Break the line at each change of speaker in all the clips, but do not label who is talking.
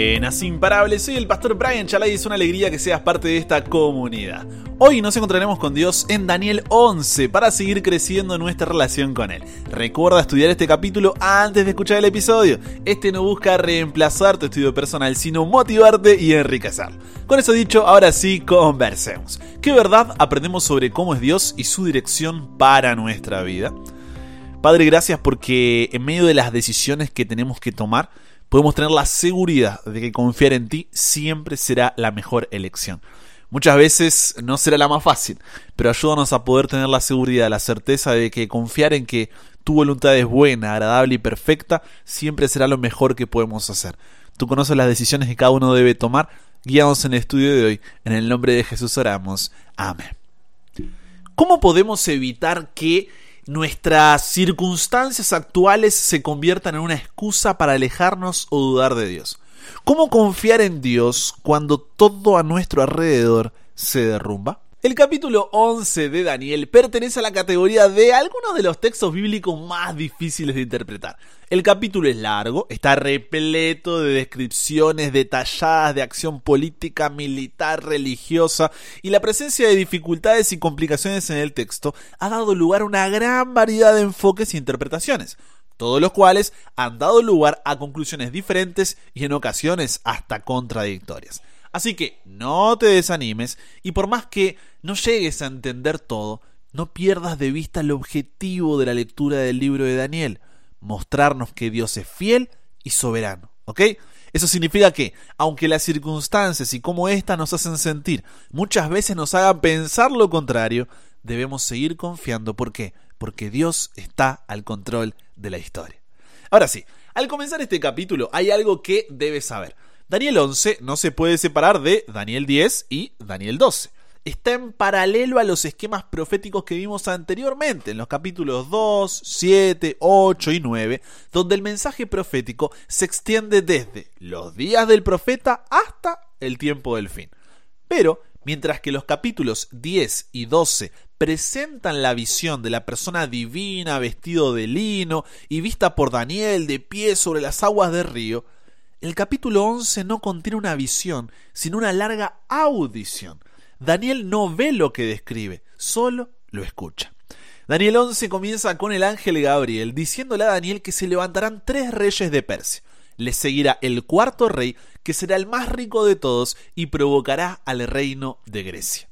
Buenas, imparables. Soy el pastor Brian Chalai y es una alegría que seas parte de esta comunidad. Hoy nos encontraremos con Dios en Daniel 11 para seguir creciendo nuestra relación con Él. Recuerda estudiar este capítulo antes de escuchar el episodio. Este no busca reemplazar tu estudio personal, sino motivarte y enriquecerlo. Con eso dicho, ahora sí, conversemos. ¿Qué verdad aprendemos sobre cómo es Dios y su dirección para nuestra vida? Padre, gracias porque en medio de las decisiones que tenemos que tomar, podemos tener la seguridad de que confiar en ti siempre será la mejor elección. Muchas veces no será la más fácil, pero ayúdanos a poder tener la seguridad, la certeza de que confiar en que tu voluntad es buena, agradable y perfecta siempre será lo mejor que podemos hacer. Tú conoces las decisiones que cada uno debe tomar. Guíanos en el estudio de hoy. En el nombre de Jesús oramos. Amén. ¿Cómo podemos evitar que nuestras circunstancias actuales se conviertan en una excusa para alejarnos o dudar de Dios. ¿Cómo confiar en Dios cuando todo a nuestro alrededor se derrumba? El capítulo 11 de Daniel pertenece a la categoría de algunos de los textos bíblicos más difíciles de interpretar. El capítulo es largo, está repleto de descripciones detalladas de acción política, militar, religiosa, y la presencia de dificultades y complicaciones en el texto ha dado lugar a una gran variedad de enfoques e interpretaciones todos los cuales han dado lugar a conclusiones diferentes y en ocasiones hasta contradictorias. Así que no te desanimes y por más que no llegues a entender todo, no pierdas de vista el objetivo de la lectura del libro de Daniel, mostrarnos que Dios es fiel y soberano, ¿ok? Eso significa que, aunque las circunstancias y cómo éstas nos hacen sentir muchas veces nos hagan pensar lo contrario, debemos seguir confiando. ¿Por qué? Porque Dios está al control de la historia. Ahora sí, al comenzar este capítulo hay algo que debes saber. Daniel 11 no se puede separar de Daniel 10 y Daniel 12. Está en paralelo a los esquemas proféticos que vimos anteriormente en los capítulos 2, 7, 8 y 9, donde el mensaje profético se extiende desde los días del profeta hasta el tiempo del fin. Pero, mientras que los capítulos 10 y 12 presentan la visión de la persona divina vestido de lino y vista por Daniel de pie sobre las aguas del río, el capítulo 11 no contiene una visión, sino una larga audición. Daniel no ve lo que describe, solo lo escucha. Daniel 11 comienza con el ángel Gabriel diciéndole a Daniel que se levantarán tres reyes de Persia. Le seguirá el cuarto rey, que será el más rico de todos y provocará al reino de Grecia.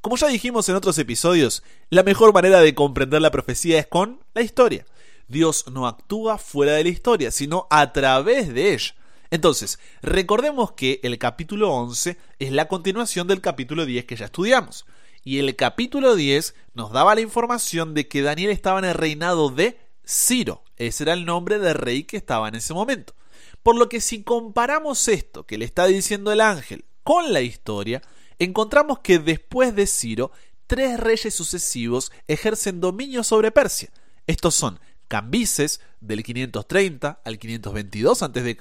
Como ya dijimos en otros episodios, la mejor manera de comprender la profecía es con la historia. Dios no actúa fuera de la historia, sino a través de ella. Entonces, recordemos que el capítulo 11 es la continuación del capítulo 10 que ya estudiamos. Y el capítulo 10 nos daba la información de que Daniel estaba en el reinado de Ciro. Ese era el nombre del rey que estaba en ese momento. Por lo que si comparamos esto que le está diciendo el ángel con la historia, encontramos que después de Ciro, tres reyes sucesivos ejercen dominio sobre Persia. Estos son Cambises del 530 al 522 a.C.,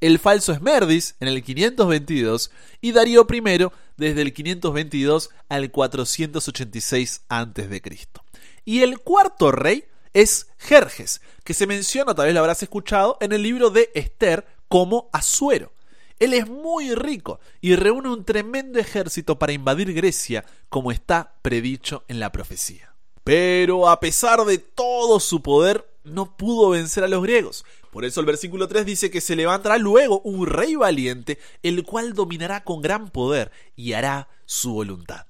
el falso Esmerdis en el 522 y Darío I desde el 522 al 486 a.C. Y el cuarto rey es Jerjes, que se menciona, tal vez lo habrás escuchado, en el libro de Esther como Asuero. Él es muy rico y reúne un tremendo ejército para invadir Grecia, como está predicho en la profecía. Pero a pesar de todo su poder, no pudo vencer a los griegos. Por eso el versículo 3 dice que se levantará luego un rey valiente, el cual dominará con gran poder y hará su voluntad.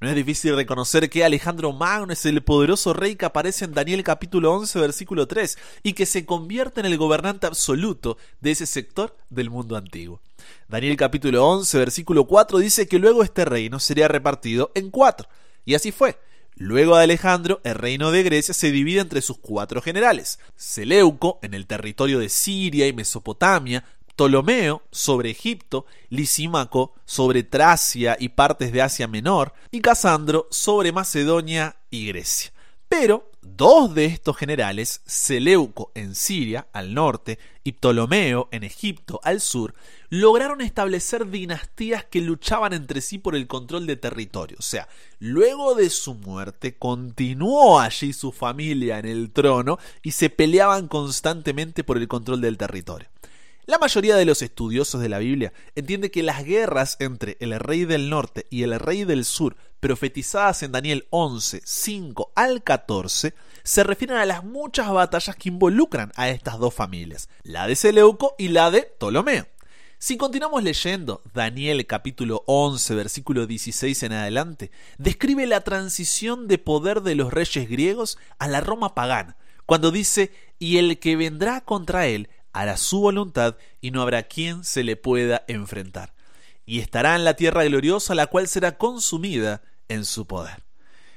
No es difícil reconocer que Alejandro Magno es el poderoso rey que aparece en Daniel capítulo 11 versículo 3 y que se convierte en el gobernante absoluto de ese sector del mundo antiguo. Daniel capítulo 11 versículo 4 dice que luego este reino sería repartido en cuatro. Y así fue. Luego de Alejandro, el reino de Grecia se divide entre sus cuatro generales: Seleuco, en el territorio de Siria y Mesopotamia, Ptolomeo sobre Egipto, Lisímaco sobre Tracia y partes de Asia Menor, y Casandro sobre Macedonia y Grecia. Pero dos de estos generales, Seleuco en Siria, al norte, y Ptolomeo en Egipto, al sur, lograron establecer dinastías que luchaban entre sí por el control de territorio. O sea, luego de su muerte continuó allí su familia en el trono y se peleaban constantemente por el control del territorio. La mayoría de los estudiosos de la Biblia entiende que las guerras entre el rey del norte y el rey del sur, profetizadas en Daniel 11, 5 al 14, se refieren a las muchas batallas que involucran a estas dos familias, la de Seleuco y la de Ptolomeo. Si continuamos leyendo, Daniel capítulo 11, versículo 16 en adelante, describe la transición de poder de los reyes griegos a la Roma pagana, cuando dice, y el que vendrá contra él hará su voluntad y no habrá quien se le pueda enfrentar. Y estará en la tierra gloriosa, la cual será consumida en su poder.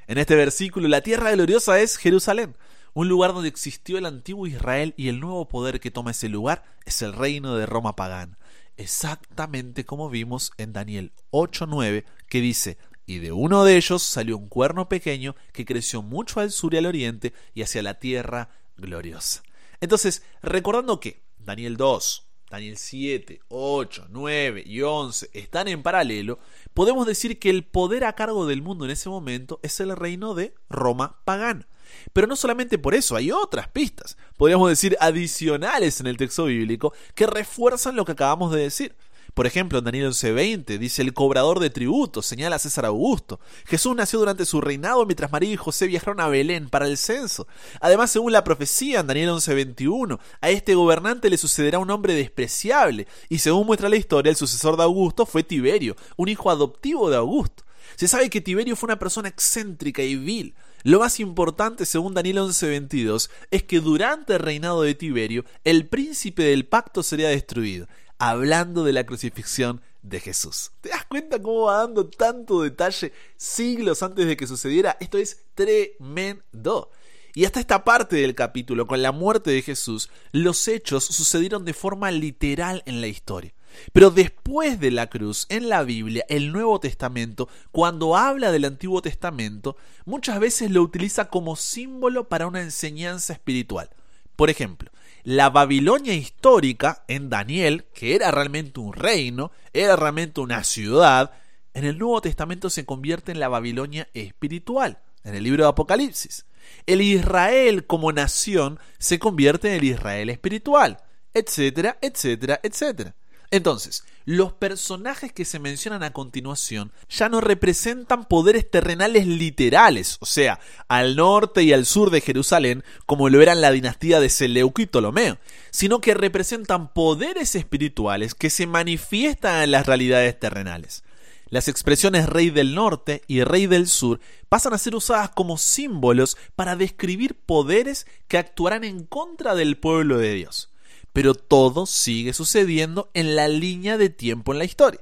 En este versículo, la tierra gloriosa es Jerusalén, un lugar donde existió el antiguo Israel y el nuevo poder que toma ese lugar es el reino de Roma pagana. Exactamente como vimos en Daniel 8:9, que dice, y de uno de ellos salió un cuerno pequeño que creció mucho al sur y al oriente y hacia la tierra gloriosa. Entonces, recordando que Daniel 2, Daniel 7, 8, 9 y 11 están en paralelo, podemos decir que el poder a cargo del mundo en ese momento es el reino de Roma pagana. Pero no solamente por eso, hay otras pistas, podríamos decir adicionales en el texto bíblico, que refuerzan lo que acabamos de decir. Por ejemplo, en Daniel 11:20 dice el cobrador de tributos, señala a César Augusto. Jesús nació durante su reinado mientras María y José viajaron a Belén para el censo. Además, según la profecía en Daniel 11:21, a este gobernante le sucederá un hombre despreciable. Y según muestra la historia, el sucesor de Augusto fue Tiberio, un hijo adoptivo de Augusto. Se sabe que Tiberio fue una persona excéntrica y vil. Lo más importante, según Daniel 11:22, es que durante el reinado de Tiberio, el príncipe del pacto sería destruido hablando de la crucifixión de Jesús. ¿Te das cuenta cómo va dando tanto detalle siglos antes de que sucediera? Esto es tremendo. Y hasta esta parte del capítulo, con la muerte de Jesús, los hechos sucedieron de forma literal en la historia. Pero después de la cruz, en la Biblia, el Nuevo Testamento, cuando habla del Antiguo Testamento, muchas veces lo utiliza como símbolo para una enseñanza espiritual. Por ejemplo, la Babilonia histórica en Daniel, que era realmente un reino, era realmente una ciudad, en el Nuevo Testamento se convierte en la Babilonia espiritual, en el libro de Apocalipsis. El Israel como nación se convierte en el Israel espiritual, etcétera, etcétera, etcétera. Entonces, los personajes que se mencionan a continuación ya no representan poderes terrenales literales, o sea, al norte y al sur de Jerusalén, como lo eran la dinastía de Seleuco y Ptolomeo, sino que representan poderes espirituales que se manifiestan en las realidades terrenales. Las expresiones rey del norte y rey del sur pasan a ser usadas como símbolos para describir poderes que actuarán en contra del pueblo de Dios pero todo sigue sucediendo en la línea de tiempo en la historia.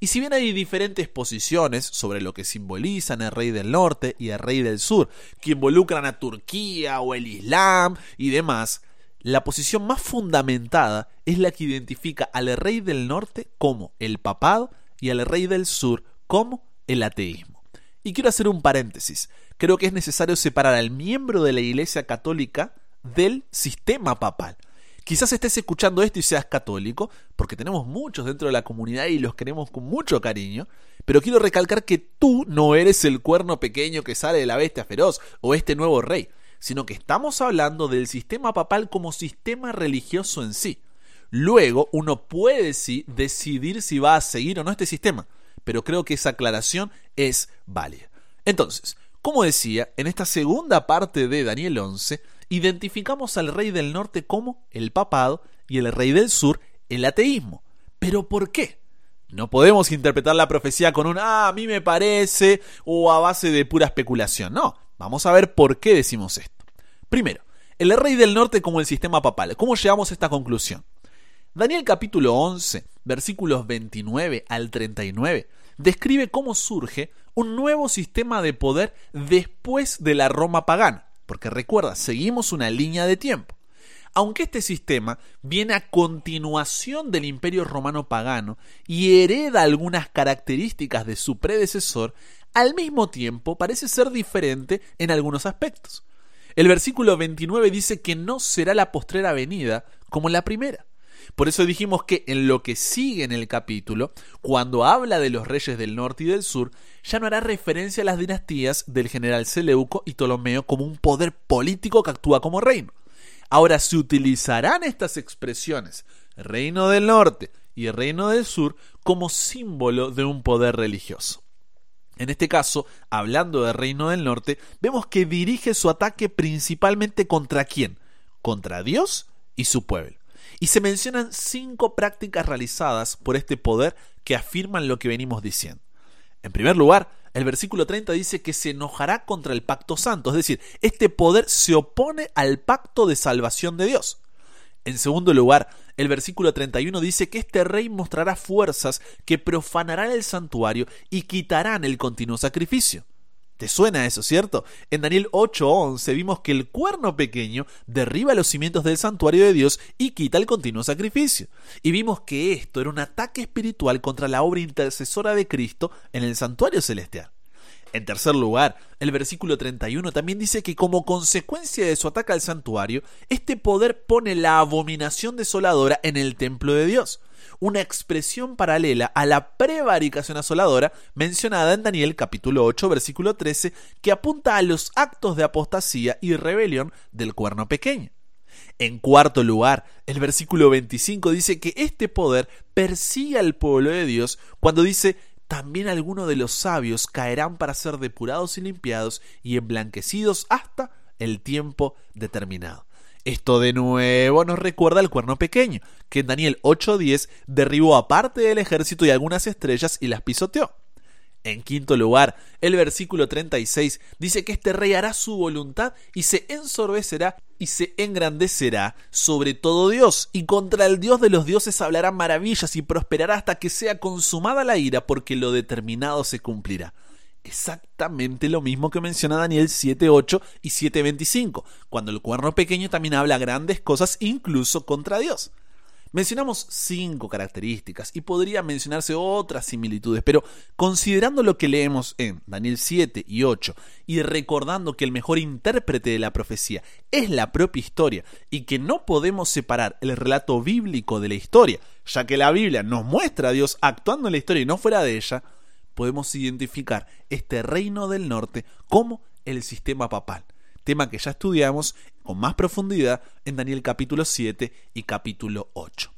Y si bien hay diferentes posiciones sobre lo que simbolizan el rey del norte y el rey del sur, que involucran a Turquía o el Islam y demás, la posición más fundamentada es la que identifica al rey del norte como el papado y al rey del sur como el ateísmo. Y quiero hacer un paréntesis. Creo que es necesario separar al miembro de la Iglesia Católica del sistema papal. Quizás estés escuchando esto y seas católico, porque tenemos muchos dentro de la comunidad y los queremos con mucho cariño, pero quiero recalcar que tú no eres el cuerno pequeño que sale de la bestia feroz o este nuevo rey, sino que estamos hablando del sistema papal como sistema religioso en sí. Luego uno puede sí decidir si va a seguir o no este sistema, pero creo que esa aclaración es válida. Entonces, como decía, en esta segunda parte de Daniel 11, identificamos al rey del norte como el papado y el rey del sur el ateísmo. ¿Pero por qué? No podemos interpretar la profecía con un ah, a mí me parece o a base de pura especulación. No, vamos a ver por qué decimos esto. Primero, el rey del norte como el sistema papal. ¿Cómo llegamos a esta conclusión? Daniel capítulo 11, versículos 29 al 39, describe cómo surge un nuevo sistema de poder después de la Roma pagana. Porque recuerda, seguimos una línea de tiempo. Aunque este sistema viene a continuación del imperio romano pagano y hereda algunas características de su predecesor, al mismo tiempo parece ser diferente en algunos aspectos. El versículo 29 dice que no será la postrera venida como la primera. Por eso dijimos que en lo que sigue en el capítulo, cuando habla de los reyes del norte y del sur, ya no hará referencia a las dinastías del general Seleuco y Ptolomeo como un poder político que actúa como reino. Ahora se utilizarán estas expresiones, reino del norte y reino del sur, como símbolo de un poder religioso. En este caso, hablando del reino del norte, vemos que dirige su ataque principalmente contra quién? Contra Dios y su pueblo. Y se mencionan cinco prácticas realizadas por este poder que afirman lo que venimos diciendo. En primer lugar, el versículo 30 dice que se enojará contra el pacto santo, es decir, este poder se opone al pacto de salvación de Dios. En segundo lugar, el versículo 31 dice que este rey mostrará fuerzas que profanarán el santuario y quitarán el continuo sacrificio. ¿Te suena eso, cierto? En Daniel 8:11 vimos que el cuerno pequeño derriba los cimientos del santuario de Dios y quita el continuo sacrificio. Y vimos que esto era un ataque espiritual contra la obra intercesora de Cristo en el santuario celestial. En tercer lugar, el versículo 31 también dice que como consecuencia de su ataque al santuario, este poder pone la abominación desoladora en el templo de Dios una expresión paralela a la prevaricación asoladora mencionada en Daniel capítulo 8 versículo 13 que apunta a los actos de apostasía y rebelión del cuerno pequeño. En cuarto lugar, el versículo 25 dice que este poder persigue al pueblo de Dios cuando dice también algunos de los sabios caerán para ser depurados y limpiados y emblanquecidos hasta el tiempo determinado. Esto de nuevo nos recuerda al cuerno pequeño, que en Daniel 8:10 derribó a parte del ejército y algunas estrellas y las pisoteó. En quinto lugar, el versículo 36 dice que este rey hará su voluntad y se ensorbecerá y se engrandecerá sobre todo Dios, y contra el Dios de los dioses hablará maravillas y prosperará hasta que sea consumada la ira, porque lo determinado se cumplirá exactamente lo mismo que menciona Daniel 7.8 y 7.25, cuando el cuerno pequeño también habla grandes cosas incluso contra Dios. Mencionamos cinco características y podría mencionarse otras similitudes, pero considerando lo que leemos en Daniel 7 y 8 y recordando que el mejor intérprete de la profecía es la propia historia y que no podemos separar el relato bíblico de la historia, ya que la Biblia nos muestra a Dios actuando en la historia y no fuera de ella, podemos identificar este reino del norte como el sistema papal, tema que ya estudiamos con más profundidad en Daniel capítulo 7 y capítulo 8.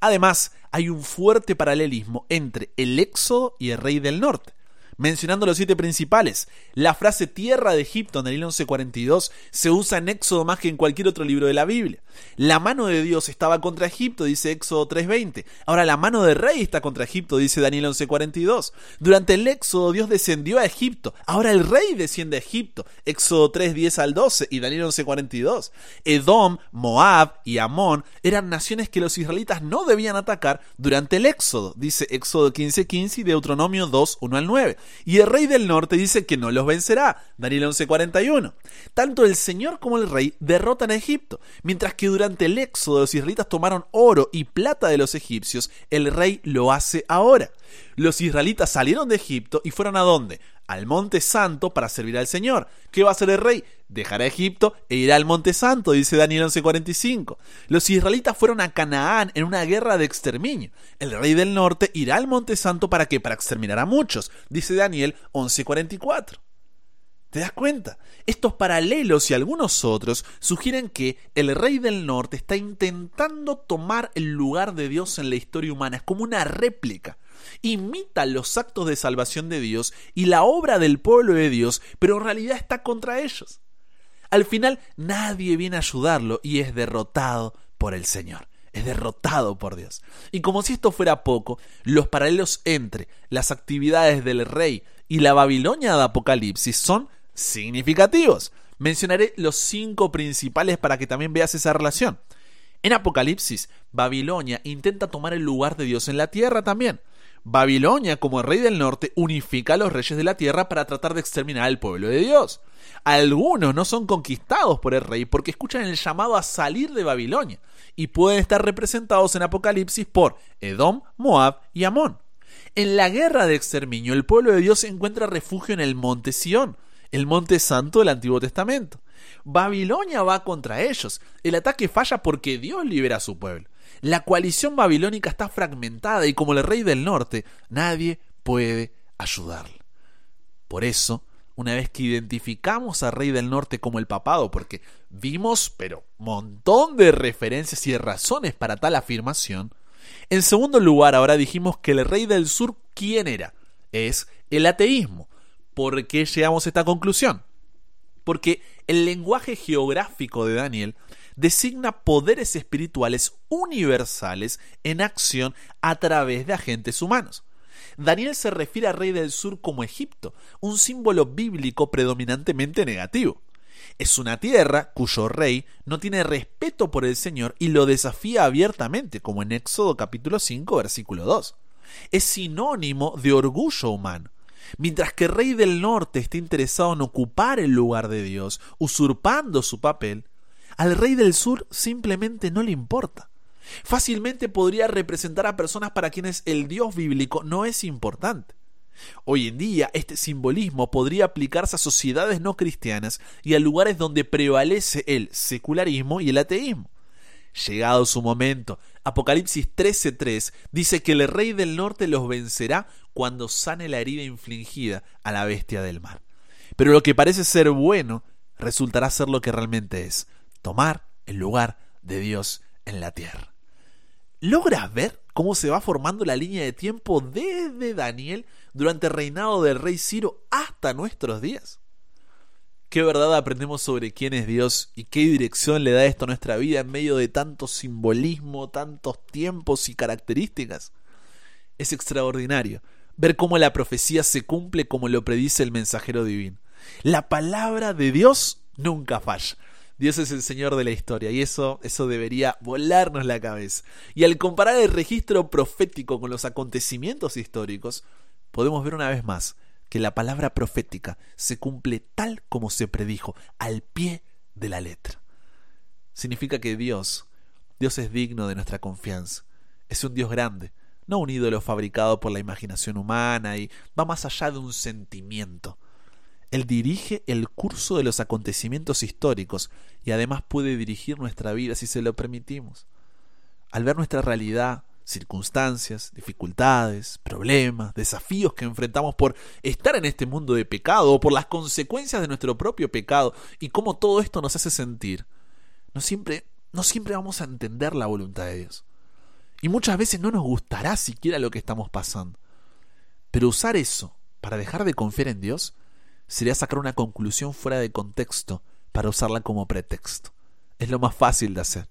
Además, hay un fuerte paralelismo entre el Éxodo y el rey del norte mencionando los siete principales. La frase tierra de Egipto en el 1142 se usa en Éxodo más que en cualquier otro libro de la Biblia. La mano de Dios estaba contra Egipto, dice Éxodo 3.20. Ahora la mano del rey está contra Egipto, dice Daniel 11.42. Durante el Éxodo Dios descendió a Egipto. Ahora el rey desciende a Egipto. Éxodo 3.10 al 12 y Daniel 11.42. Edom, Moab y Amón eran naciones que los israelitas no debían atacar durante el Éxodo, dice Éxodo 15.15 y Deuteronomio 2, 1 al 9 y el rey del norte dice que no los vencerá. Daniel 11:41. Tanto el Señor como el rey derrotan a Egipto, mientras que durante el éxodo los israelitas tomaron oro y plata de los egipcios, el rey lo hace ahora. Los israelitas salieron de Egipto y fueron a dónde? Al monte santo para servir al Señor. ¿Qué va a hacer el rey? Dejará Egipto e irá al monte santo, dice Daniel 11:45. Los israelitas fueron a Canaán en una guerra de exterminio. El rey del norte irá al monte santo para qué? Para exterminar a muchos, dice Daniel 11:44. ¿Te das cuenta? Estos paralelos y algunos otros sugieren que el rey del norte está intentando tomar el lugar de Dios en la historia humana. Es como una réplica imita los actos de salvación de Dios y la obra del pueblo de Dios, pero en realidad está contra ellos. Al final nadie viene a ayudarlo y es derrotado por el Señor. Es derrotado por Dios. Y como si esto fuera poco, los paralelos entre las actividades del rey y la Babilonia de Apocalipsis son significativos. Mencionaré los cinco principales para que también veas esa relación. En Apocalipsis, Babilonia intenta tomar el lugar de Dios en la tierra también. Babilonia, como el rey del norte, unifica a los reyes de la tierra para tratar de exterminar al pueblo de Dios. Algunos no son conquistados por el rey porque escuchan el llamado a salir de Babilonia y pueden estar representados en Apocalipsis por Edom, Moab y Amón. En la guerra de exterminio, el pueblo de Dios encuentra refugio en el monte Sión, el monte santo del Antiguo Testamento. Babilonia va contra ellos. El ataque falla porque Dios libera a su pueblo. La coalición babilónica está fragmentada y como el rey del norte, nadie puede ayudarle. Por eso, una vez que identificamos al rey del norte como el papado, porque vimos, pero montón de referencias y razones para tal afirmación, en segundo lugar, ahora dijimos que el rey del sur, ¿quién era? Es el ateísmo. ¿Por qué llegamos a esta conclusión? Porque el lenguaje geográfico de Daniel designa poderes espirituales universales en acción a través de agentes humanos. Daniel se refiere al rey del sur como Egipto, un símbolo bíblico predominantemente negativo. Es una tierra cuyo rey no tiene respeto por el Señor y lo desafía abiertamente, como en Éxodo capítulo 5 versículo 2. Es sinónimo de orgullo humano. Mientras que el rey del norte está interesado en ocupar el lugar de Dios, usurpando su papel, al rey del sur simplemente no le importa. Fácilmente podría representar a personas para quienes el Dios bíblico no es importante. Hoy en día este simbolismo podría aplicarse a sociedades no cristianas y a lugares donde prevalece el secularismo y el ateísmo. Llegado su momento, Apocalipsis 13:3 dice que el rey del norte los vencerá cuando sane la herida infligida a la bestia del mar. Pero lo que parece ser bueno resultará ser lo que realmente es, tomar el lugar de Dios en la tierra. ¿Logras ver cómo se va formando la línea de tiempo desde Daniel durante el reinado del rey Ciro hasta nuestros días? ¿Qué verdad aprendemos sobre quién es Dios y qué dirección le da esto a nuestra vida en medio de tanto simbolismo, tantos tiempos y características? Es extraordinario ver cómo la profecía se cumple como lo predice el mensajero divino. La palabra de Dios nunca falla. Dios es el Señor de la historia y eso, eso debería volarnos la cabeza. Y al comparar el registro profético con los acontecimientos históricos, podemos ver una vez más que la palabra profética se cumple tal como se predijo, al pie de la letra. Significa que Dios, Dios es digno de nuestra confianza. Es un Dios grande, no un ídolo fabricado por la imaginación humana y va más allá de un sentimiento. Él dirige el curso de los acontecimientos históricos y además puede dirigir nuestra vida si se lo permitimos. Al ver nuestra realidad, circunstancias, dificultades, problemas, desafíos que enfrentamos por estar en este mundo de pecado o por las consecuencias de nuestro propio pecado y cómo todo esto nos hace sentir, no siempre, no siempre vamos a entender la voluntad de Dios. Y muchas veces no nos gustará siquiera lo que estamos pasando. Pero usar eso para dejar de confiar en Dios sería sacar una conclusión fuera de contexto para usarla como pretexto. Es lo más fácil de hacer.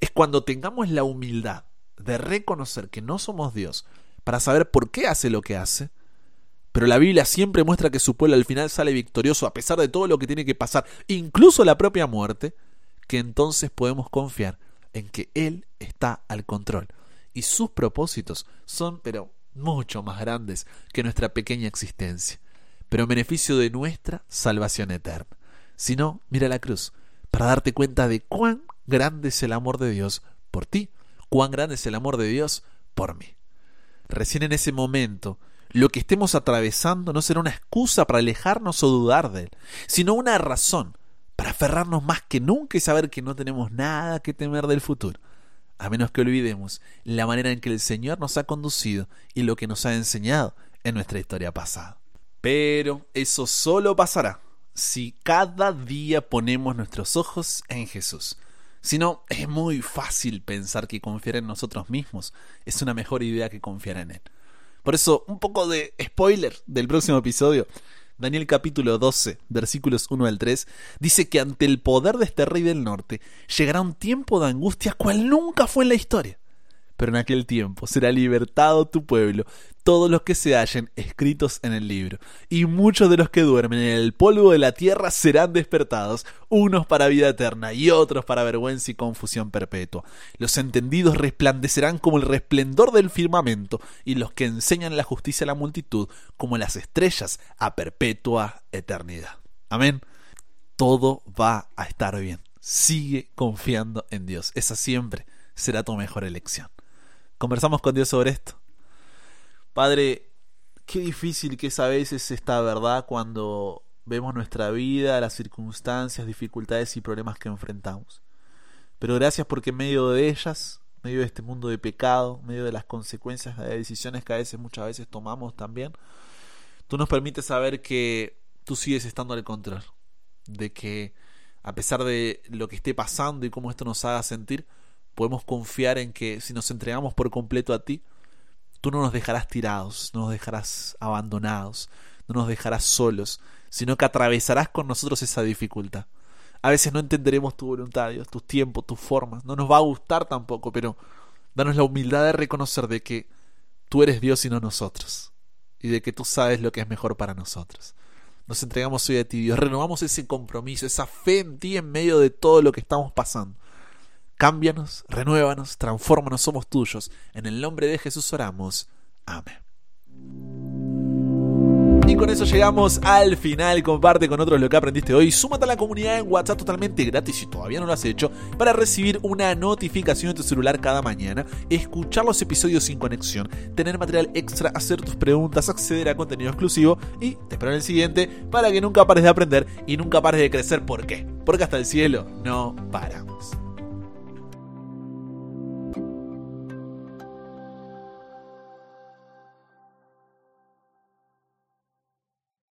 Es cuando tengamos la humildad de reconocer que no somos Dios para saber por qué hace lo que hace, pero la Biblia siempre muestra que su pueblo al final sale victorioso a pesar de todo lo que tiene que pasar, incluso la propia muerte, que entonces podemos confiar en que Él está al control y sus propósitos son, pero mucho más grandes que nuestra pequeña existencia pero en beneficio de nuestra salvación eterna. Si no, mira la cruz, para darte cuenta de cuán grande es el amor de Dios por ti, cuán grande es el amor de Dios por mí. Recién en ese momento, lo que estemos atravesando no será una excusa para alejarnos o dudar de Él, sino una razón para aferrarnos más que nunca y saber que no tenemos nada que temer del futuro, a menos que olvidemos la manera en que el Señor nos ha conducido y lo que nos ha enseñado en nuestra historia pasada. Pero eso solo pasará si cada día ponemos nuestros ojos en Jesús. Si no, es muy fácil pensar que confiar en nosotros mismos es una mejor idea que confiar en Él. Por eso, un poco de spoiler del próximo episodio. Daniel capítulo 12, versículos 1 al 3, dice que ante el poder de este rey del norte llegará un tiempo de angustia cual nunca fue en la historia pero en aquel tiempo será libertado tu pueblo, todos los que se hallen escritos en el libro, y muchos de los que duermen en el polvo de la tierra serán despertados, unos para vida eterna y otros para vergüenza y confusión perpetua. Los entendidos resplandecerán como el resplendor del firmamento, y los que enseñan la justicia a la multitud como las estrellas a perpetua eternidad. Amén. Todo va a estar bien. Sigue confiando en Dios. Esa siempre será tu mejor elección conversamos con Dios sobre esto. Padre, qué difícil que es a veces esta verdad cuando vemos nuestra vida, las circunstancias, dificultades y problemas que enfrentamos. Pero gracias porque en medio de ellas, en medio de este mundo de pecado, en medio de las consecuencias de decisiones que a veces muchas veces tomamos también, tú nos permites saber que tú sigues estando al control. De que a pesar de lo que esté pasando y cómo esto nos haga sentir, podemos confiar en que si nos entregamos por completo a ti, tú no nos dejarás tirados, no nos dejarás abandonados, no nos dejarás solos, sino que atravesarás con nosotros esa dificultad. A veces no entenderemos tu voluntad, Dios, tus tiempos, tus formas, no nos va a gustar tampoco, pero danos la humildad de reconocer de que tú eres Dios y no nosotros, y de que tú sabes lo que es mejor para nosotros. Nos entregamos hoy a ti, Dios, renovamos ese compromiso, esa fe en ti en medio de todo lo que estamos pasando. Cámbianos, renuévanos, transfórmanos, somos tuyos. En el nombre de Jesús oramos. Amén. Y con eso llegamos al final. Comparte con otros lo que aprendiste hoy. Súmate a la comunidad en WhatsApp totalmente gratis si todavía no lo has hecho para recibir una notificación en tu celular cada mañana, escuchar los episodios sin conexión, tener material extra, hacer tus preguntas, acceder a contenido exclusivo y te espero en el siguiente para que nunca pares de aprender y nunca pares de crecer. ¿Por qué? Porque hasta el cielo no paramos.